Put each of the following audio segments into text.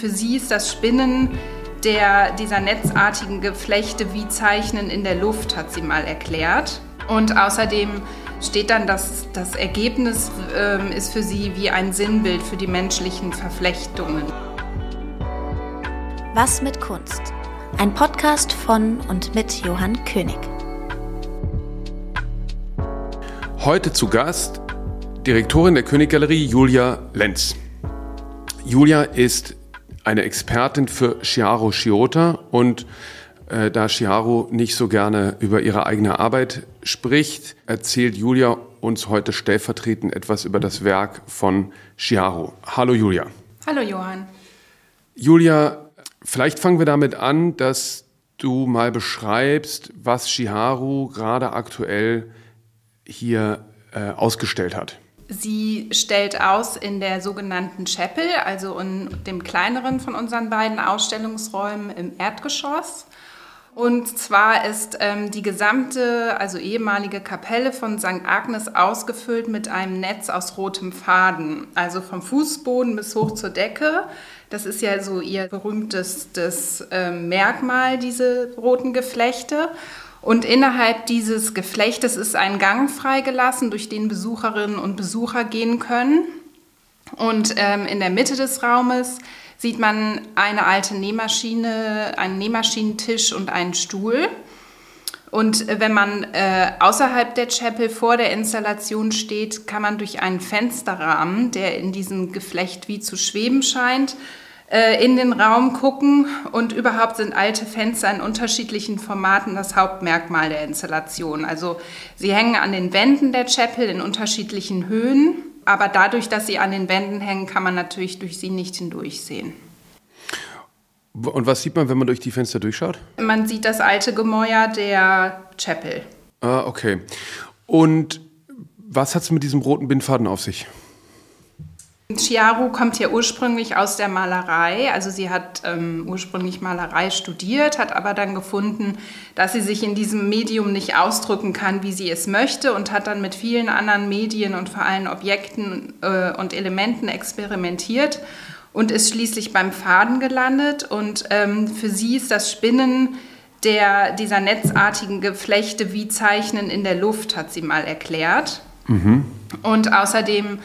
Für sie ist das Spinnen der, dieser netzartigen Geflechte wie Zeichnen in der Luft, hat sie mal erklärt. Und außerdem steht dann, dass das Ergebnis äh, ist für sie wie ein Sinnbild für die menschlichen Verflechtungen. Was mit Kunst? Ein Podcast von und mit Johann König. Heute zu Gast Direktorin der Königgalerie Julia Lenz. Julia ist eine Expertin für Chiaro Sciota und äh, da Chiaro nicht so gerne über ihre eigene Arbeit spricht, erzählt Julia uns heute stellvertretend etwas über das Werk von Chiaro. Hallo Julia. Hallo Johann. Julia, vielleicht fangen wir damit an, dass du mal beschreibst, was Chiharu gerade aktuell hier äh, ausgestellt hat. Sie stellt aus in der sogenannten Chapel, also in dem kleineren von unseren beiden Ausstellungsräumen im Erdgeschoss. Und zwar ist ähm, die gesamte, also ehemalige Kapelle von St. Agnes ausgefüllt mit einem Netz aus rotem Faden, also vom Fußboden bis hoch zur Decke. Das ist ja so ihr berühmtestes äh, Merkmal, diese roten Geflechte. Und innerhalb dieses Geflechtes ist ein Gang freigelassen, durch den Besucherinnen und Besucher gehen können. Und ähm, in der Mitte des Raumes sieht man eine alte Nähmaschine, einen Nähmaschinentisch und einen Stuhl. Und wenn man äh, außerhalb der Chapel vor der Installation steht, kann man durch einen Fensterrahmen, der in diesem Geflecht wie zu schweben scheint, äh, in den Raum gucken und überhaupt sind alte Fenster in unterschiedlichen Formaten das Hauptmerkmal der Installation. Also sie hängen an den Wänden der Chapel in unterschiedlichen Höhen, aber dadurch, dass sie an den Wänden hängen, kann man natürlich durch sie nicht hindurchsehen. Und was sieht man, wenn man durch die Fenster durchschaut? Man sieht das alte Gemäuer der Chapel. Ah, okay. Und was hat es mit diesem roten Bindfaden auf sich? Chiaru kommt ja ursprünglich aus der Malerei. Also sie hat ähm, ursprünglich Malerei studiert, hat aber dann gefunden, dass sie sich in diesem Medium nicht ausdrücken kann, wie sie es möchte und hat dann mit vielen anderen Medien und vor allem Objekten äh, und Elementen experimentiert und ist schließlich beim Faden gelandet. Und ähm, für sie ist das Spinnen der, dieser netzartigen Geflechte wie Zeichnen in der Luft, hat sie mal erklärt. Mhm. Und außerdem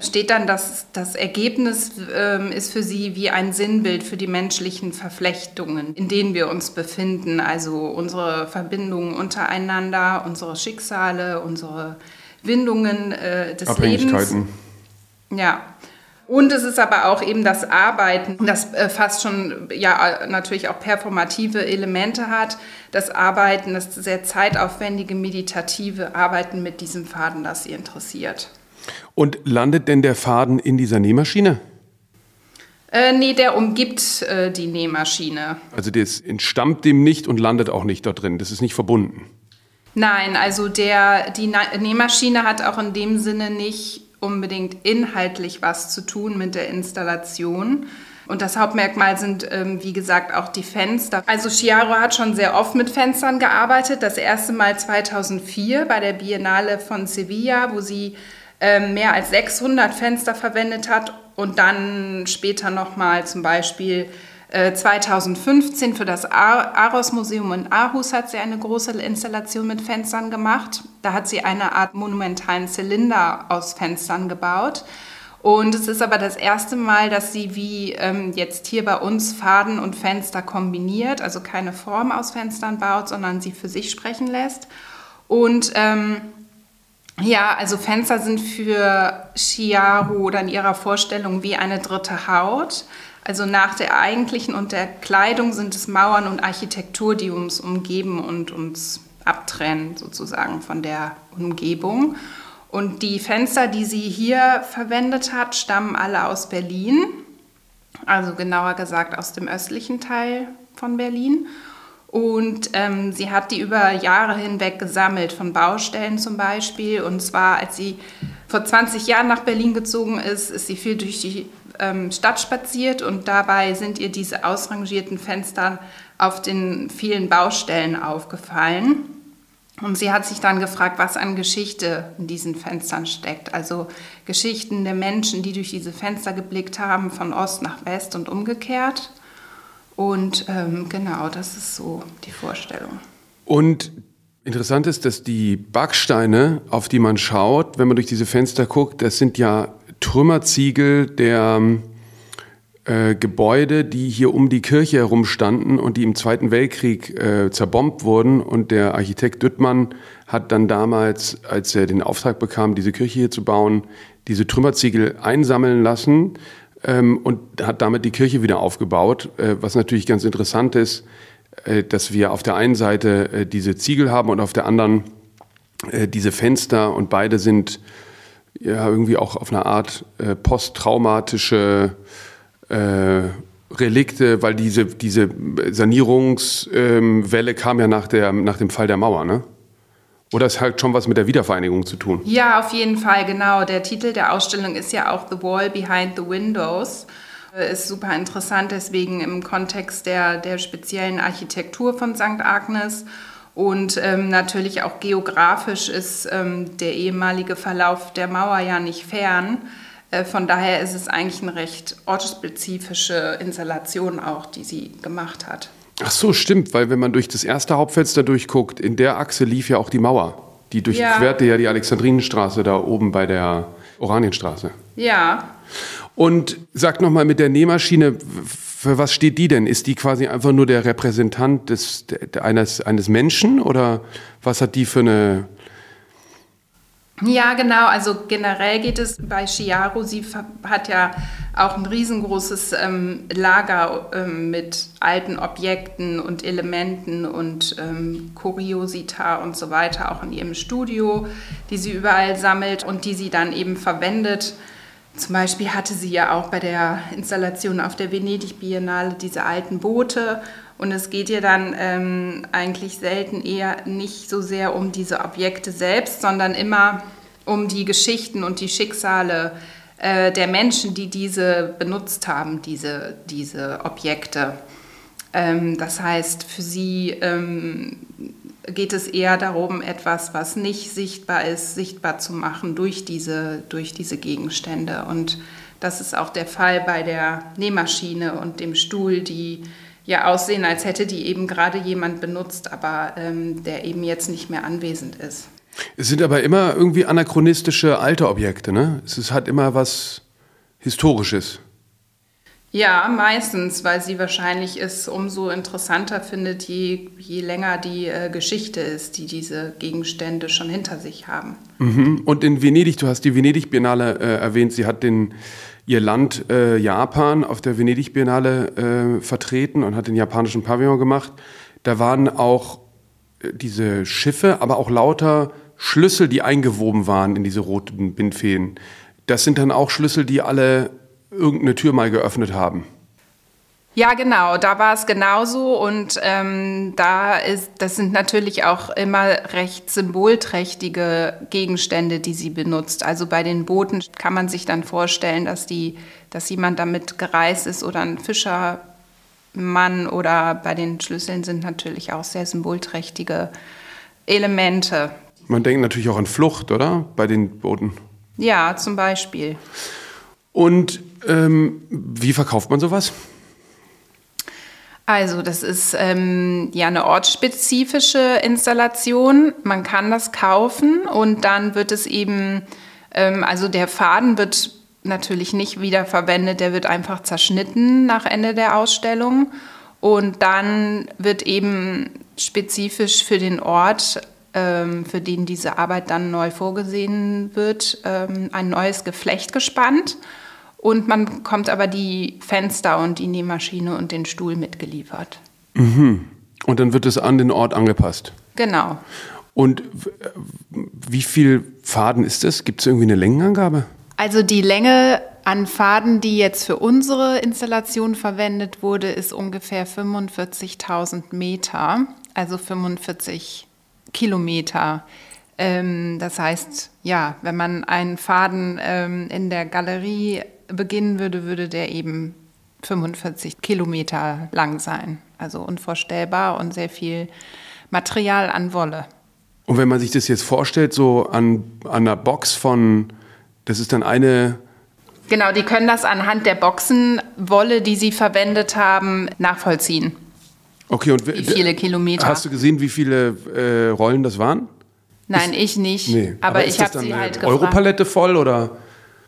steht dann, dass das Ergebnis ähm, ist für sie wie ein Sinnbild für die menschlichen Verflechtungen, in denen wir uns befinden. Also unsere Verbindungen untereinander, unsere Schicksale, unsere Windungen äh, des Lebens. Ja. Und es ist aber auch eben das Arbeiten, das äh, fast schon ja natürlich auch performative Elemente hat. Das Arbeiten, das sehr zeitaufwendige, meditative Arbeiten mit diesem Faden, das sie interessiert. Und landet denn der Faden in dieser Nähmaschine? Äh, nee, der umgibt äh, die Nähmaschine. Also das entstammt dem nicht und landet auch nicht dort drin. Das ist nicht verbunden. Nein, also der, die Nähmaschine hat auch in dem Sinne nicht unbedingt inhaltlich was zu tun mit der Installation. Und das Hauptmerkmal sind, ähm, wie gesagt, auch die Fenster. Also Chiaro hat schon sehr oft mit Fenstern gearbeitet. Das erste Mal 2004 bei der Biennale von Sevilla, wo sie mehr als 600 Fenster verwendet hat und dann später nochmal zum Beispiel 2015 äh, für das Aros Museum in Aarhus hat sie eine große Installation mit Fenstern gemacht. Da hat sie eine Art monumentalen Zylinder aus Fenstern gebaut. Und es ist aber das erste Mal, dass sie wie ähm, jetzt hier bei uns Faden und Fenster kombiniert, also keine Form aus Fenstern baut, sondern sie für sich sprechen lässt. Und ähm, ja, also Fenster sind für Chiaru oder in ihrer Vorstellung wie eine dritte Haut. Also nach der eigentlichen und der Kleidung sind es Mauern und Architektur, die uns umgeben und uns abtrennen sozusagen von der Umgebung. Und die Fenster, die sie hier verwendet hat, stammen alle aus Berlin, also genauer gesagt aus dem östlichen Teil von Berlin. Und ähm, sie hat die über Jahre hinweg gesammelt, von Baustellen zum Beispiel. Und zwar, als sie vor 20 Jahren nach Berlin gezogen ist, ist sie viel durch die ähm, Stadt spaziert und dabei sind ihr diese ausrangierten Fenster auf den vielen Baustellen aufgefallen. Und sie hat sich dann gefragt, was an Geschichte in diesen Fenstern steckt. Also Geschichten der Menschen, die durch diese Fenster geblickt haben, von Ost nach West und umgekehrt. Und ähm, genau, das ist so die Vorstellung. Und interessant ist, dass die Backsteine, auf die man schaut, wenn man durch diese Fenster guckt, das sind ja Trümmerziegel der äh, Gebäude, die hier um die Kirche herum standen und die im Zweiten Weltkrieg äh, zerbombt wurden. Und der Architekt Düttmann hat dann damals, als er den Auftrag bekam, diese Kirche hier zu bauen, diese Trümmerziegel einsammeln lassen ähm, und hat damit die Kirche wieder aufgebaut. Äh, was natürlich ganz interessant ist, äh, dass wir auf der einen Seite äh, diese Ziegel haben und auf der anderen äh, diese Fenster und beide sind ja irgendwie auch auf eine Art äh, posttraumatische äh, Relikte, weil diese, diese Sanierungswelle ähm, kam ja nach, der, nach dem Fall der Mauer, ne? Oder es hat schon was mit der Wiedervereinigung zu tun? Ja, auf jeden Fall, genau. Der Titel der Ausstellung ist ja auch The Wall Behind the Windows. Äh, ist super interessant, deswegen im Kontext der, der speziellen Architektur von St. Agnes. Und ähm, natürlich auch geografisch ist ähm, der ehemalige Verlauf der Mauer ja nicht fern. Äh, von daher ist es eigentlich eine recht ortsspezifische Installation auch, die sie gemacht hat. Ach so, stimmt, weil wenn man durch das erste Hauptfenster durchguckt, in der Achse lief ja auch die Mauer. Die durchquerte ja, ja die Alexandrinenstraße da oben bei der Oranienstraße. Ja. Und sag nochmal mit der Nähmaschine, für was steht die denn? Ist die quasi einfach nur der Repräsentant des, eines, eines Menschen oder was hat die für eine ja, genau. Also generell geht es bei Chiaro. Sie hat ja auch ein riesengroßes ähm, Lager ähm, mit alten Objekten und Elementen und ähm, Kuriosita und so weiter, auch in ihrem Studio, die sie überall sammelt und die sie dann eben verwendet. Zum Beispiel hatte sie ja auch bei der Installation auf der Venedig Biennale diese alten Boote und es geht ihr dann ähm, eigentlich selten eher nicht so sehr um diese Objekte selbst, sondern immer um die Geschichten und die Schicksale äh, der Menschen, die diese benutzt haben, diese, diese Objekte. Ähm, das heißt, für sie ähm, geht es eher darum, etwas, was nicht sichtbar ist, sichtbar zu machen durch diese, durch diese Gegenstände. Und das ist auch der Fall bei der Nähmaschine und dem Stuhl, die ja aussehen, als hätte die eben gerade jemand benutzt, aber ähm, der eben jetzt nicht mehr anwesend ist. Es sind aber immer irgendwie anachronistische alte Objekte, ne? Es hat immer was Historisches. Ja, meistens, weil sie wahrscheinlich es umso interessanter findet, je, je länger die äh, Geschichte ist, die diese Gegenstände schon hinter sich haben. Mhm. Und in Venedig, du hast die Venedig-Biennale äh, erwähnt, sie hat den ihr Land äh, Japan auf der Venedig-Biennale äh, vertreten und hat den japanischen Pavillon gemacht. Da waren auch äh, diese Schiffe, aber auch lauter Schlüssel, die eingewoben waren in diese roten Bindfäden. Das sind dann auch Schlüssel, die alle irgendeine Tür mal geöffnet haben. Ja, genau, da war es genauso und ähm, da ist, das sind natürlich auch immer recht symbolträchtige Gegenstände, die sie benutzt. Also bei den Booten kann man sich dann vorstellen, dass die, dass jemand damit gereist ist oder ein Fischermann oder bei den Schlüsseln sind natürlich auch sehr symbolträchtige Elemente. Man denkt natürlich auch an Flucht, oder? Bei den Booten. Ja, zum Beispiel. Und ähm, wie verkauft man sowas? Also das ist ähm, ja eine ortsspezifische Installation. Man kann das kaufen und dann wird es eben, ähm, also der Faden wird natürlich nicht wiederverwendet, der wird einfach zerschnitten nach Ende der Ausstellung. Und dann wird eben spezifisch für den Ort, ähm, für den diese Arbeit dann neu vorgesehen wird, ähm, ein neues Geflecht gespannt. Und man bekommt aber die Fenster und die Nähmaschine und den Stuhl mitgeliefert. Mhm. Und dann wird es an den Ort angepasst. Genau. Und wie viel Faden ist das? Gibt es irgendwie eine Längenangabe? Also die Länge an Faden, die jetzt für unsere Installation verwendet wurde, ist ungefähr 45.000 Meter, also 45 Kilometer. Ähm, das heißt, ja, wenn man einen Faden ähm, in der Galerie beginnen würde, würde der eben 45 Kilometer lang sein. Also unvorstellbar und sehr viel Material an Wolle. Und wenn man sich das jetzt vorstellt, so an, an einer Box von, das ist dann eine. Genau, die können das anhand der Boxenwolle, die sie verwendet haben, nachvollziehen. Okay, und wie viele Kilometer? Hast du gesehen, wie viele äh, Rollen das waren? Nein, ich nicht. Nee. Aber, aber ich habe sie halt gefragt. Europalette voll oder?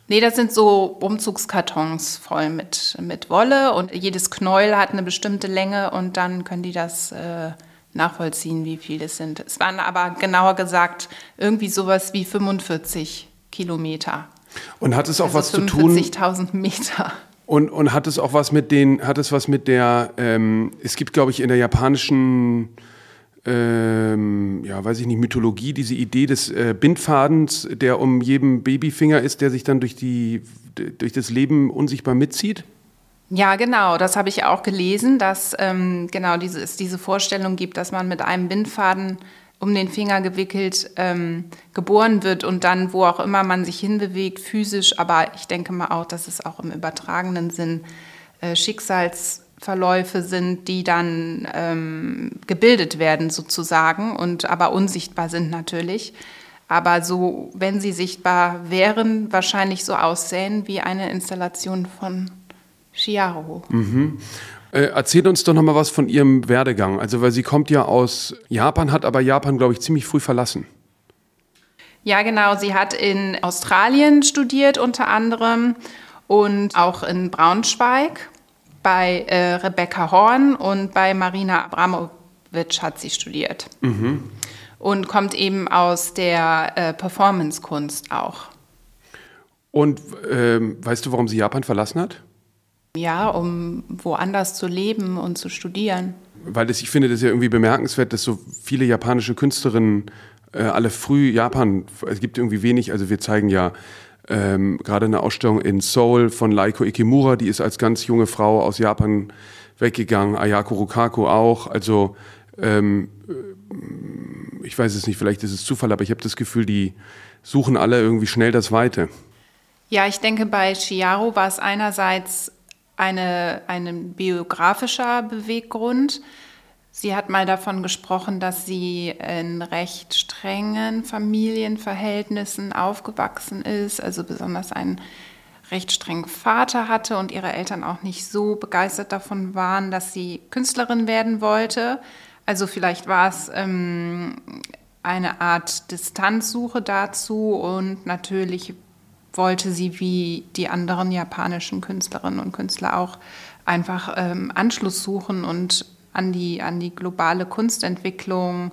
Nee, das sind so Umzugskartons voll mit, mit Wolle und jedes Knäuel hat eine bestimmte Länge und dann können die das äh, nachvollziehen, wie viel es sind. Es waren aber genauer gesagt irgendwie sowas wie 45 Kilometer. Und hat es auch also was zu tun? 45.000 Meter. Und, und hat es auch was mit den, hat es was mit der, ähm, es gibt glaube ich in der japanischen ähm, ja, weiß ich nicht, Mythologie, diese Idee des äh, Bindfadens, der um jedem Babyfinger ist, der sich dann durch, die, durch das Leben unsichtbar mitzieht? Ja, genau, das habe ich auch gelesen, dass ähm, genau diese, es diese Vorstellung gibt, dass man mit einem Bindfaden um den Finger gewickelt ähm, geboren wird und dann, wo auch immer man sich hinbewegt, physisch, aber ich denke mal auch, dass es auch im übertragenen Sinn äh, Schicksals Verläufe sind, die dann ähm, gebildet werden sozusagen und aber unsichtbar sind natürlich. Aber so, wenn sie sichtbar wären, wahrscheinlich so aussehen wie eine Installation von Chiaro. Mhm. Äh, erzählt uns doch noch mal was von ihrem Werdegang. Also, weil sie kommt ja aus Japan, hat aber Japan, glaube ich, ziemlich früh verlassen. Ja, genau. Sie hat in Australien studiert unter anderem und auch in Braunschweig bei äh, Rebecca Horn und bei Marina Abramovic hat sie studiert. Mhm. Und kommt eben aus der äh, Performance-Kunst auch. Und ähm, weißt du, warum sie Japan verlassen hat? Ja, um woanders zu leben und zu studieren. Weil das, ich finde das ja irgendwie bemerkenswert, dass so viele japanische Künstlerinnen äh, alle früh Japan, es gibt irgendwie wenig, also wir zeigen ja ähm, gerade eine Ausstellung in Seoul von Laiko Ikemura, die ist als ganz junge Frau aus Japan weggegangen, Ayako Rukaku auch. Also ähm, ich weiß es nicht, vielleicht ist es Zufall, aber ich habe das Gefühl, die suchen alle irgendwie schnell das Weite. Ja, ich denke, bei Chiaro war es einerseits eine, ein biografischer Beweggrund. Sie hat mal davon gesprochen, dass sie in recht strengen Familienverhältnissen aufgewachsen ist, also besonders einen recht strengen Vater hatte und ihre Eltern auch nicht so begeistert davon waren, dass sie Künstlerin werden wollte. Also vielleicht war es ähm, eine Art Distanzsuche dazu und natürlich wollte sie wie die anderen japanischen Künstlerinnen und Künstler auch einfach ähm, Anschluss suchen und an die, an die globale Kunstentwicklung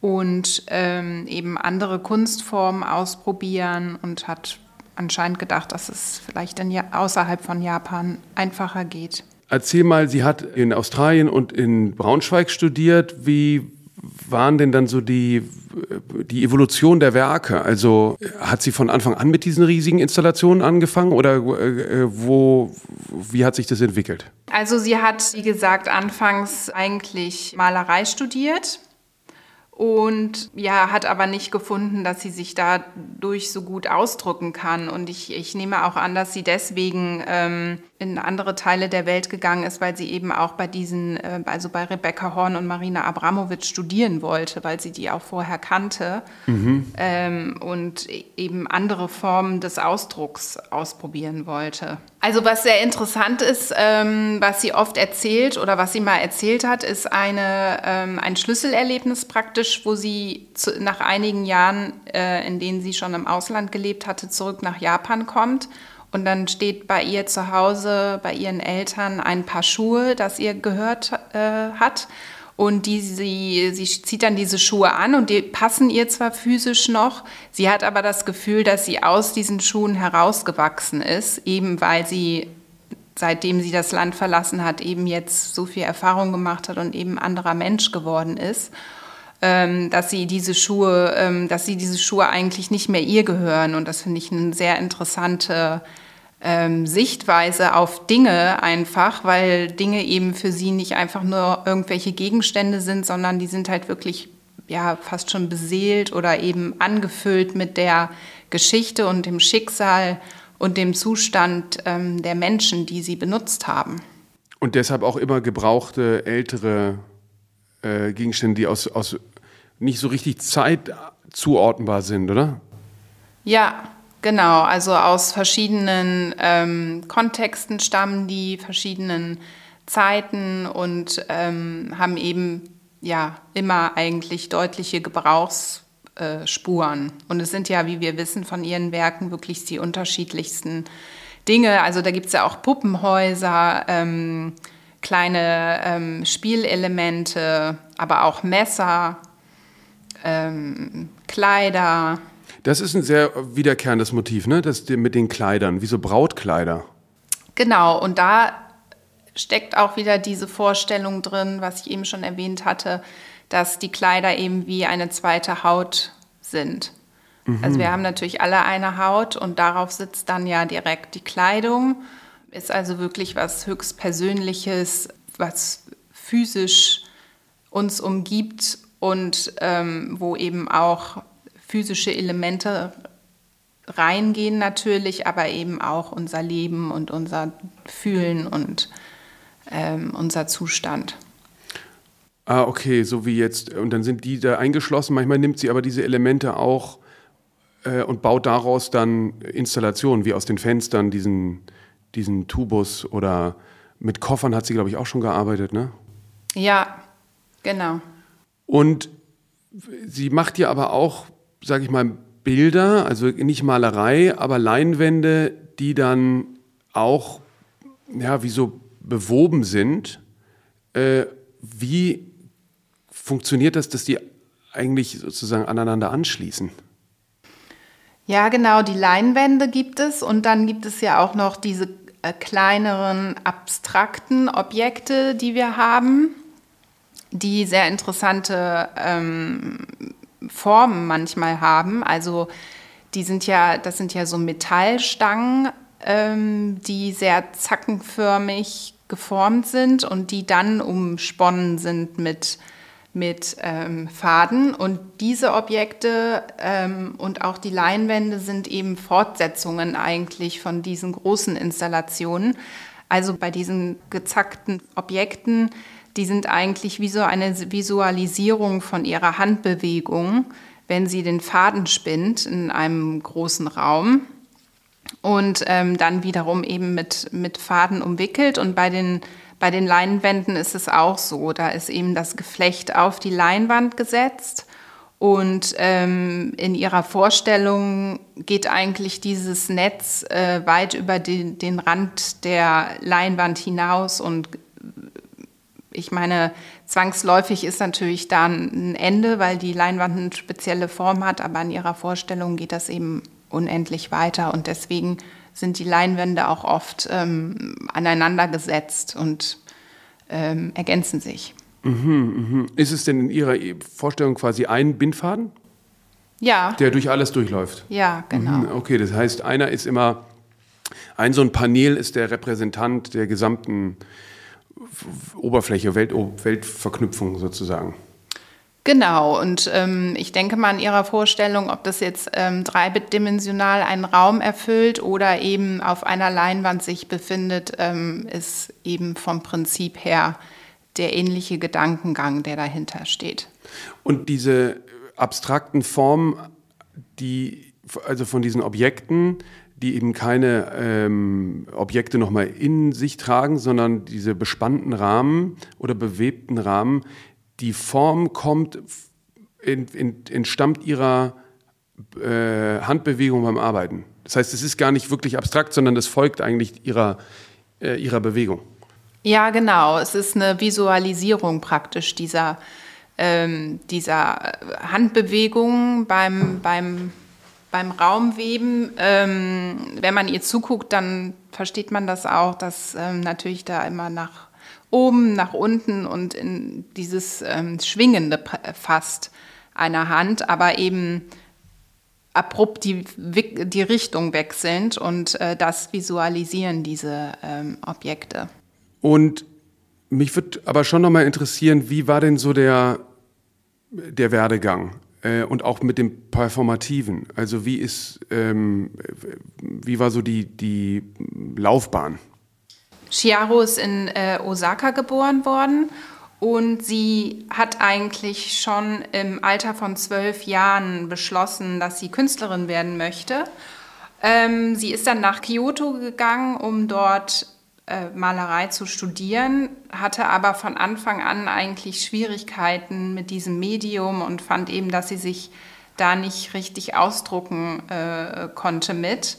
und ähm, eben andere Kunstformen ausprobieren und hat anscheinend gedacht, dass es vielleicht in, außerhalb von Japan einfacher geht. Erzähl mal, sie hat in Australien und in Braunschweig studiert. Wie waren denn dann so die, die Evolution der Werke? Also hat sie von Anfang an mit diesen riesigen Installationen angefangen oder äh, wo, wie hat sich das entwickelt? Also sie hat, wie gesagt, anfangs eigentlich Malerei studiert und ja, hat aber nicht gefunden, dass sie sich dadurch so gut ausdrücken kann. Und ich, ich nehme auch an, dass sie deswegen ähm, in andere Teile der Welt gegangen ist, weil sie eben auch bei diesen, äh, also bei Rebecca Horn und Marina Abramovic studieren wollte, weil sie die auch vorher kannte mhm. ähm, und eben andere Formen des Ausdrucks ausprobieren wollte. Also was sehr interessant ist, ähm, was sie oft erzählt oder was sie mal erzählt hat, ist eine, ähm, ein Schlüsselerlebnis praktisch, wo sie zu, nach einigen Jahren, äh, in denen sie schon im Ausland gelebt hatte, zurück nach Japan kommt. Und dann steht bei ihr zu Hause, bei ihren Eltern ein Paar Schuhe, das ihr gehört äh, hat. Und die, sie, sie zieht dann diese Schuhe an und die passen ihr zwar physisch noch, sie hat aber das Gefühl, dass sie aus diesen Schuhen herausgewachsen ist, eben weil sie, seitdem sie das Land verlassen hat, eben jetzt so viel Erfahrung gemacht hat und eben anderer Mensch geworden ist. Ähm, dass sie diese Schuhe, ähm, dass sie diese Schuhe eigentlich nicht mehr ihr gehören. Und das finde ich eine sehr interessante ähm, Sichtweise auf Dinge einfach, weil Dinge eben für sie nicht einfach nur irgendwelche Gegenstände sind, sondern die sind halt wirklich ja fast schon beseelt oder eben angefüllt mit der Geschichte und dem Schicksal und dem Zustand ähm, der Menschen, die sie benutzt haben. Und deshalb auch immer gebrauchte ältere äh, Gegenstände, die aus, aus nicht so richtig Zeit zuordnenbar sind, oder? Ja, genau. Also aus verschiedenen ähm, Kontexten stammen die, verschiedenen Zeiten und ähm, haben eben ja immer eigentlich deutliche Gebrauchsspuren. Und es sind ja, wie wir wissen von ihren Werken, wirklich die unterschiedlichsten Dinge. Also da gibt es ja auch Puppenhäuser, ähm, kleine ähm, Spielelemente, aber auch Messer, ähm, Kleider. Das ist ein sehr wiederkehrendes Motiv, ne? Das mit den Kleidern, wie so Brautkleider. Genau, und da steckt auch wieder diese Vorstellung drin, was ich eben schon erwähnt hatte, dass die Kleider eben wie eine zweite Haut sind. Mhm. Also wir haben natürlich alle eine Haut und darauf sitzt dann ja direkt die Kleidung. Ist also wirklich was höchst Persönliches, was physisch uns umgibt und ähm, wo eben auch physische Elemente reingehen natürlich, aber eben auch unser Leben und unser Fühlen und ähm, unser Zustand. Ah, okay, so wie jetzt. Und dann sind die da eingeschlossen. Manchmal nimmt sie aber diese Elemente auch äh, und baut daraus dann Installationen, wie aus den Fenstern, diesen, diesen Tubus oder mit Koffern hat sie, glaube ich, auch schon gearbeitet, ne? Ja, genau. Und sie macht ja aber auch, sage ich mal, Bilder, also nicht Malerei, aber Leinwände, die dann auch, ja, wie so bewoben sind. Äh, wie funktioniert das, dass die eigentlich sozusagen aneinander anschließen? Ja, genau, die Leinwände gibt es und dann gibt es ja auch noch diese äh, kleineren abstrakten Objekte, die wir haben, die sehr interessante ähm, Formen manchmal haben. Also die sind ja, das sind ja so Metallstangen, ähm, die sehr zackenförmig geformt sind und die dann umsponnen sind mit, mit ähm, Faden. Und diese Objekte ähm, und auch die Leinwände sind eben Fortsetzungen eigentlich von diesen großen Installationen. Also bei diesen gezackten Objekten, die sind eigentlich wie so eine Visualisierung von ihrer Handbewegung, wenn sie den Faden spinnt in einem großen Raum und ähm, dann wiederum eben mit, mit Faden umwickelt. Und bei den, bei den Leinwänden ist es auch so. Da ist eben das Geflecht auf die Leinwand gesetzt. Und ähm, in ihrer Vorstellung geht eigentlich dieses Netz äh, weit über den, den Rand der Leinwand hinaus. Und ich meine, zwangsläufig ist natürlich da ein Ende, weil die Leinwand eine spezielle Form hat. Aber in ihrer Vorstellung geht das eben unendlich weiter und deswegen sind die Leinwände auch oft ähm, aneinander gesetzt und ähm, ergänzen sich. Mhm, mh. Ist es denn in Ihrer Vorstellung quasi ein Bindfaden? Ja. Der durch alles durchläuft? Ja, genau. Mhm, okay, das heißt, einer ist immer, ein so ein Panel ist der Repräsentant der gesamten Oberfläche, Welt, Weltverknüpfung sozusagen. Genau, und ähm, ich denke mal in Ihrer Vorstellung, ob das jetzt ähm, dreidimensional einen Raum erfüllt oder eben auf einer Leinwand sich befindet, ähm, ist eben vom Prinzip her der ähnliche Gedankengang, der dahinter steht. Und diese abstrakten Formen, die also von diesen Objekten, die eben keine ähm, Objekte nochmal in sich tragen, sondern diese bespannten Rahmen oder bewebten Rahmen, die Form kommt, entstammt ihrer äh, Handbewegung beim Arbeiten. Das heißt, es ist gar nicht wirklich abstrakt, sondern es folgt eigentlich ihrer, äh, ihrer Bewegung. Ja, genau. Es ist eine Visualisierung praktisch dieser, ähm, dieser Handbewegung beim, beim, beim Raumweben. Ähm, wenn man ihr zuguckt, dann versteht man das auch, dass ähm, natürlich da immer nach oben nach unten und in dieses ähm, Schwingende fast einer Hand, aber eben abrupt die, die Richtung wechselnd und äh, das visualisieren diese ähm, Objekte. Und mich würde aber schon nochmal interessieren, wie war denn so der, der Werdegang? Äh, und auch mit dem Performativen. Also wie ist, ähm, wie war so die, die Laufbahn? Chiaro ist in äh, Osaka geboren worden Und sie hat eigentlich schon im Alter von zwölf Jahren beschlossen, dass sie Künstlerin werden möchte. Ähm, sie ist dann nach Kyoto gegangen, um dort äh, Malerei zu studieren, hatte aber von Anfang an eigentlich Schwierigkeiten mit diesem Medium und fand eben, dass sie sich da nicht richtig ausdrucken äh, konnte mit.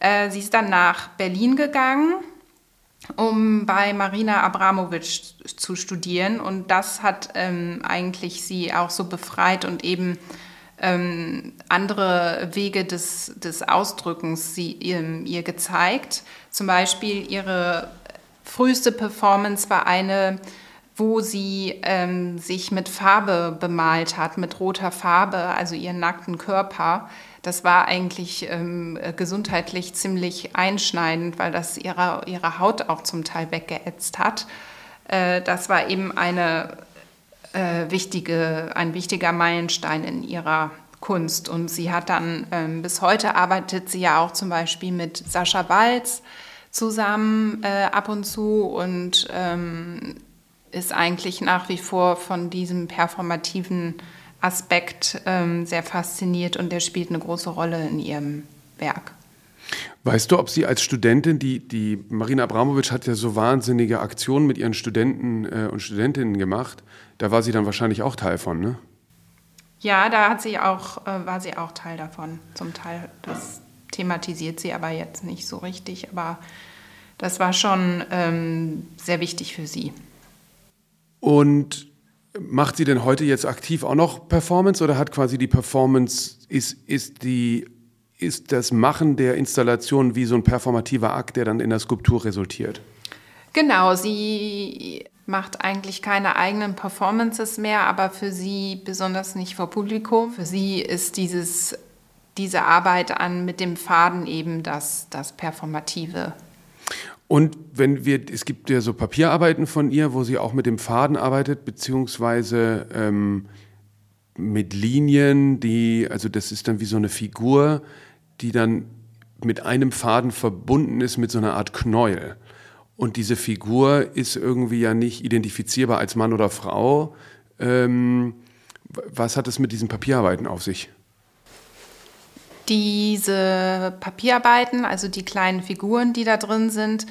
Äh, sie ist dann nach Berlin gegangen um bei Marina Abramovic zu studieren. Und das hat ähm, eigentlich sie auch so befreit und eben ähm, andere Wege des, des Ausdrückens sie, ihr, ihr gezeigt. Zum Beispiel ihre früheste Performance war eine, wo sie ähm, sich mit Farbe bemalt hat, mit roter Farbe, also ihren nackten Körper. Das war eigentlich ähm, gesundheitlich ziemlich einschneidend, weil das ihre, ihre Haut auch zum Teil weggeätzt hat. Äh, das war eben eine, äh, wichtige, ein wichtiger Meilenstein in ihrer Kunst. Und sie hat dann, ähm, bis heute arbeitet sie ja auch zum Beispiel mit Sascha Walz zusammen äh, ab und zu und ähm, ist eigentlich nach wie vor von diesem performativen Aspekt ähm, sehr fasziniert und der spielt eine große Rolle in ihrem Werk. Weißt du, ob sie als Studentin, die, die Marina Abramovic hat ja so wahnsinnige Aktionen mit ihren Studenten äh, und Studentinnen gemacht, da war sie dann wahrscheinlich auch Teil von, ne? Ja, da hat sie auch, äh, war sie auch Teil davon. Zum Teil, das thematisiert sie aber jetzt nicht so richtig, aber das war schon ähm, sehr wichtig für sie. Und Macht sie denn heute jetzt aktiv auch noch Performance oder hat quasi die Performance, ist, ist, die, ist das Machen der Installation wie so ein performativer Akt, der dann in der Skulptur resultiert? Genau, sie macht eigentlich keine eigenen Performances mehr, aber für sie besonders nicht vor Publikum. Für sie ist dieses, diese Arbeit an mit dem Faden eben das, das Performative. Und wenn wir, es gibt ja so Papierarbeiten von ihr, wo sie auch mit dem Faden arbeitet, beziehungsweise ähm, mit Linien, die, also das ist dann wie so eine Figur, die dann mit einem Faden verbunden ist mit so einer Art Knäuel. Und diese Figur ist irgendwie ja nicht identifizierbar als Mann oder Frau. Ähm, was hat es mit diesen Papierarbeiten auf sich? Diese Papierarbeiten, also die kleinen Figuren, die da drin sind,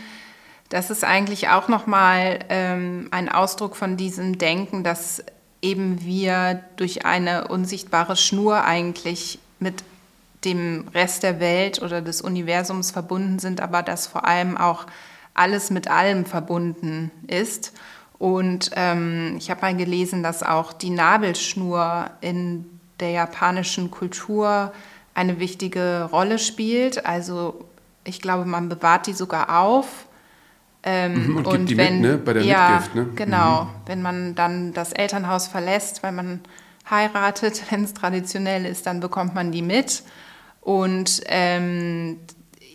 das ist eigentlich auch nochmal ähm, ein Ausdruck von diesem Denken, dass eben wir durch eine unsichtbare Schnur eigentlich mit dem Rest der Welt oder des Universums verbunden sind, aber dass vor allem auch alles mit allem verbunden ist. Und ähm, ich habe mal gelesen, dass auch die Nabelschnur in der japanischen Kultur eine wichtige Rolle spielt. Also ich glaube, man bewahrt die sogar auf. Ähm, mhm, und, und die wenn, mit, ne? bei der ja, Mitgift. Ne? Genau, mhm. wenn man dann das Elternhaus verlässt, weil man heiratet, wenn es traditionell ist, dann bekommt man die mit. Und ähm,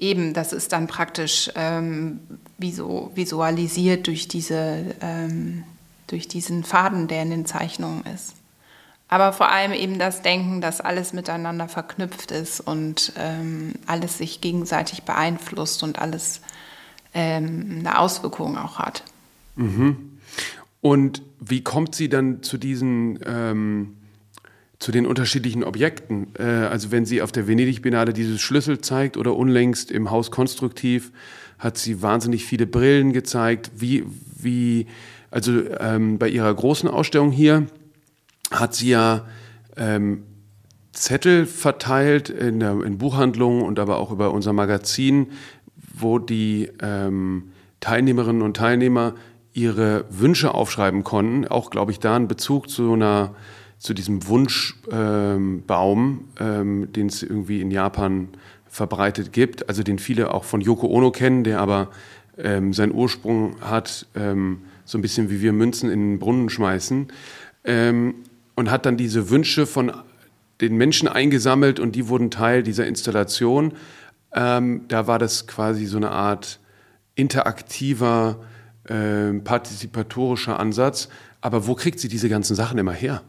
eben, das ist dann praktisch ähm, visualisiert durch, diese, ähm, durch diesen Faden, der in den Zeichnungen ist aber vor allem eben das Denken, dass alles miteinander verknüpft ist und ähm, alles sich gegenseitig beeinflusst und alles ähm, eine Auswirkung auch hat. Mhm. Und wie kommt sie dann zu diesen, ähm, zu den unterschiedlichen Objekten? Äh, also wenn sie auf der Venedig-Biennale dieses Schlüssel zeigt oder unlängst im Haus Konstruktiv hat sie wahnsinnig viele Brillen gezeigt. Wie, wie also ähm, bei ihrer großen Ausstellung hier, hat sie ja ähm, Zettel verteilt in, der, in Buchhandlungen und aber auch über unser Magazin, wo die ähm, Teilnehmerinnen und Teilnehmer ihre Wünsche aufschreiben konnten. Auch, glaube ich, da ein Bezug zu einer zu diesem Wunschbaum, ähm, ähm, den es irgendwie in Japan verbreitet gibt, also den viele auch von Yoko Ono kennen, der aber ähm, seinen Ursprung hat, ähm, so ein bisschen wie wir Münzen in den Brunnen schmeißen. Ähm, und hat dann diese Wünsche von den Menschen eingesammelt und die wurden Teil dieser Installation. Ähm, da war das quasi so eine Art interaktiver, äh, partizipatorischer Ansatz. Aber wo kriegt sie diese ganzen Sachen immer her?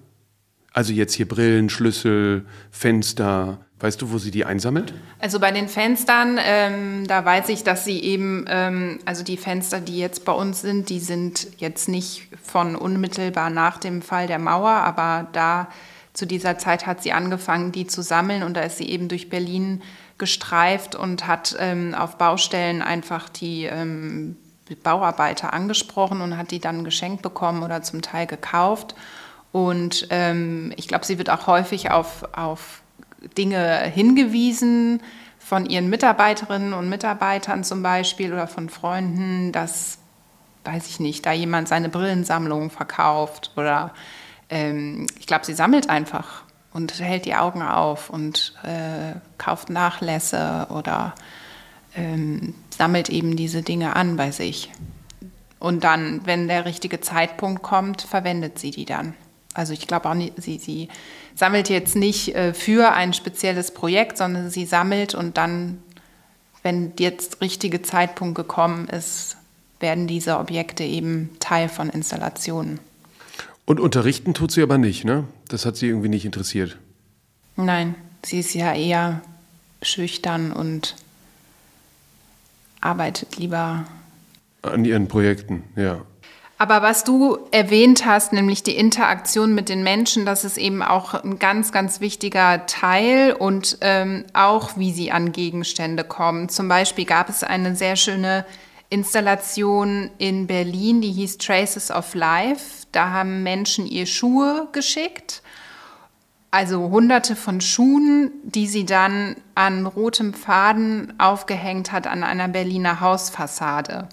Also jetzt hier Brillen, Schlüssel, Fenster. Weißt du, wo sie die einsammelt? Also bei den Fenstern, ähm, da weiß ich, dass sie eben, ähm, also die Fenster, die jetzt bei uns sind, die sind jetzt nicht von unmittelbar nach dem Fall der Mauer, aber da zu dieser Zeit hat sie angefangen, die zu sammeln und da ist sie eben durch Berlin gestreift und hat ähm, auf Baustellen einfach die ähm, Bauarbeiter angesprochen und hat die dann geschenkt bekommen oder zum Teil gekauft. Und ähm, ich glaube, sie wird auch häufig auf, auf Dinge hingewiesen von ihren Mitarbeiterinnen und Mitarbeitern zum Beispiel oder von Freunden, dass, weiß ich nicht, da jemand seine Brillensammlung verkauft oder ähm, ich glaube, sie sammelt einfach und hält die Augen auf und äh, kauft Nachlässe oder ähm, sammelt eben diese Dinge an bei sich. Und dann, wenn der richtige Zeitpunkt kommt, verwendet sie die dann. Also ich glaube auch, nicht, sie, sie sammelt jetzt nicht äh, für ein spezielles Projekt, sondern sie sammelt und dann, wenn jetzt richtige Zeitpunkt gekommen ist, werden diese Objekte eben Teil von Installationen. Und unterrichten tut sie aber nicht, ne? Das hat sie irgendwie nicht interessiert. Nein, sie ist ja eher schüchtern und arbeitet lieber an ihren Projekten, ja. Aber was du erwähnt hast, nämlich die Interaktion mit den Menschen, das ist eben auch ein ganz, ganz wichtiger Teil und ähm, auch, wie sie an Gegenstände kommen. Zum Beispiel gab es eine sehr schöne Installation in Berlin, die hieß Traces of Life. Da haben Menschen ihr Schuhe geschickt, also hunderte von Schuhen, die sie dann an rotem Faden aufgehängt hat an einer Berliner Hausfassade.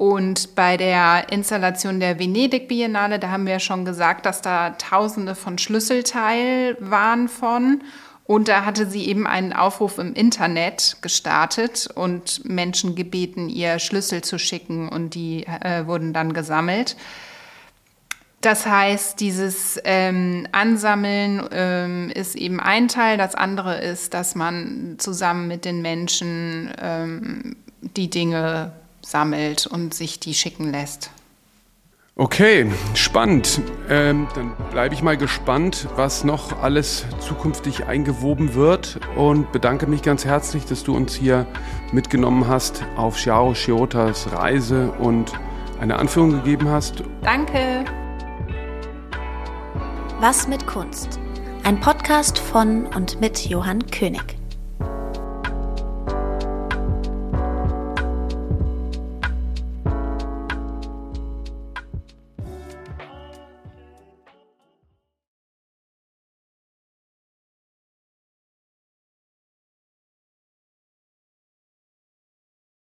Und bei der Installation der Venedig Biennale, da haben wir schon gesagt, dass da Tausende von Schlüsselteil waren von. Und da hatte sie eben einen Aufruf im Internet gestartet und Menschen gebeten, ihr Schlüssel zu schicken und die äh, wurden dann gesammelt. Das heißt, dieses ähm, Ansammeln ähm, ist eben ein Teil. Das andere ist, dass man zusammen mit den Menschen ähm, die Dinge sammelt und sich die schicken lässt. Okay, spannend. Ähm, dann bleibe ich mal gespannt, was noch alles zukünftig eingewoben wird und bedanke mich ganz herzlich, dass du uns hier mitgenommen hast auf Xiao Shiotas Reise und eine Anführung gegeben hast. Danke. Was mit Kunst? Ein Podcast von und mit Johann König.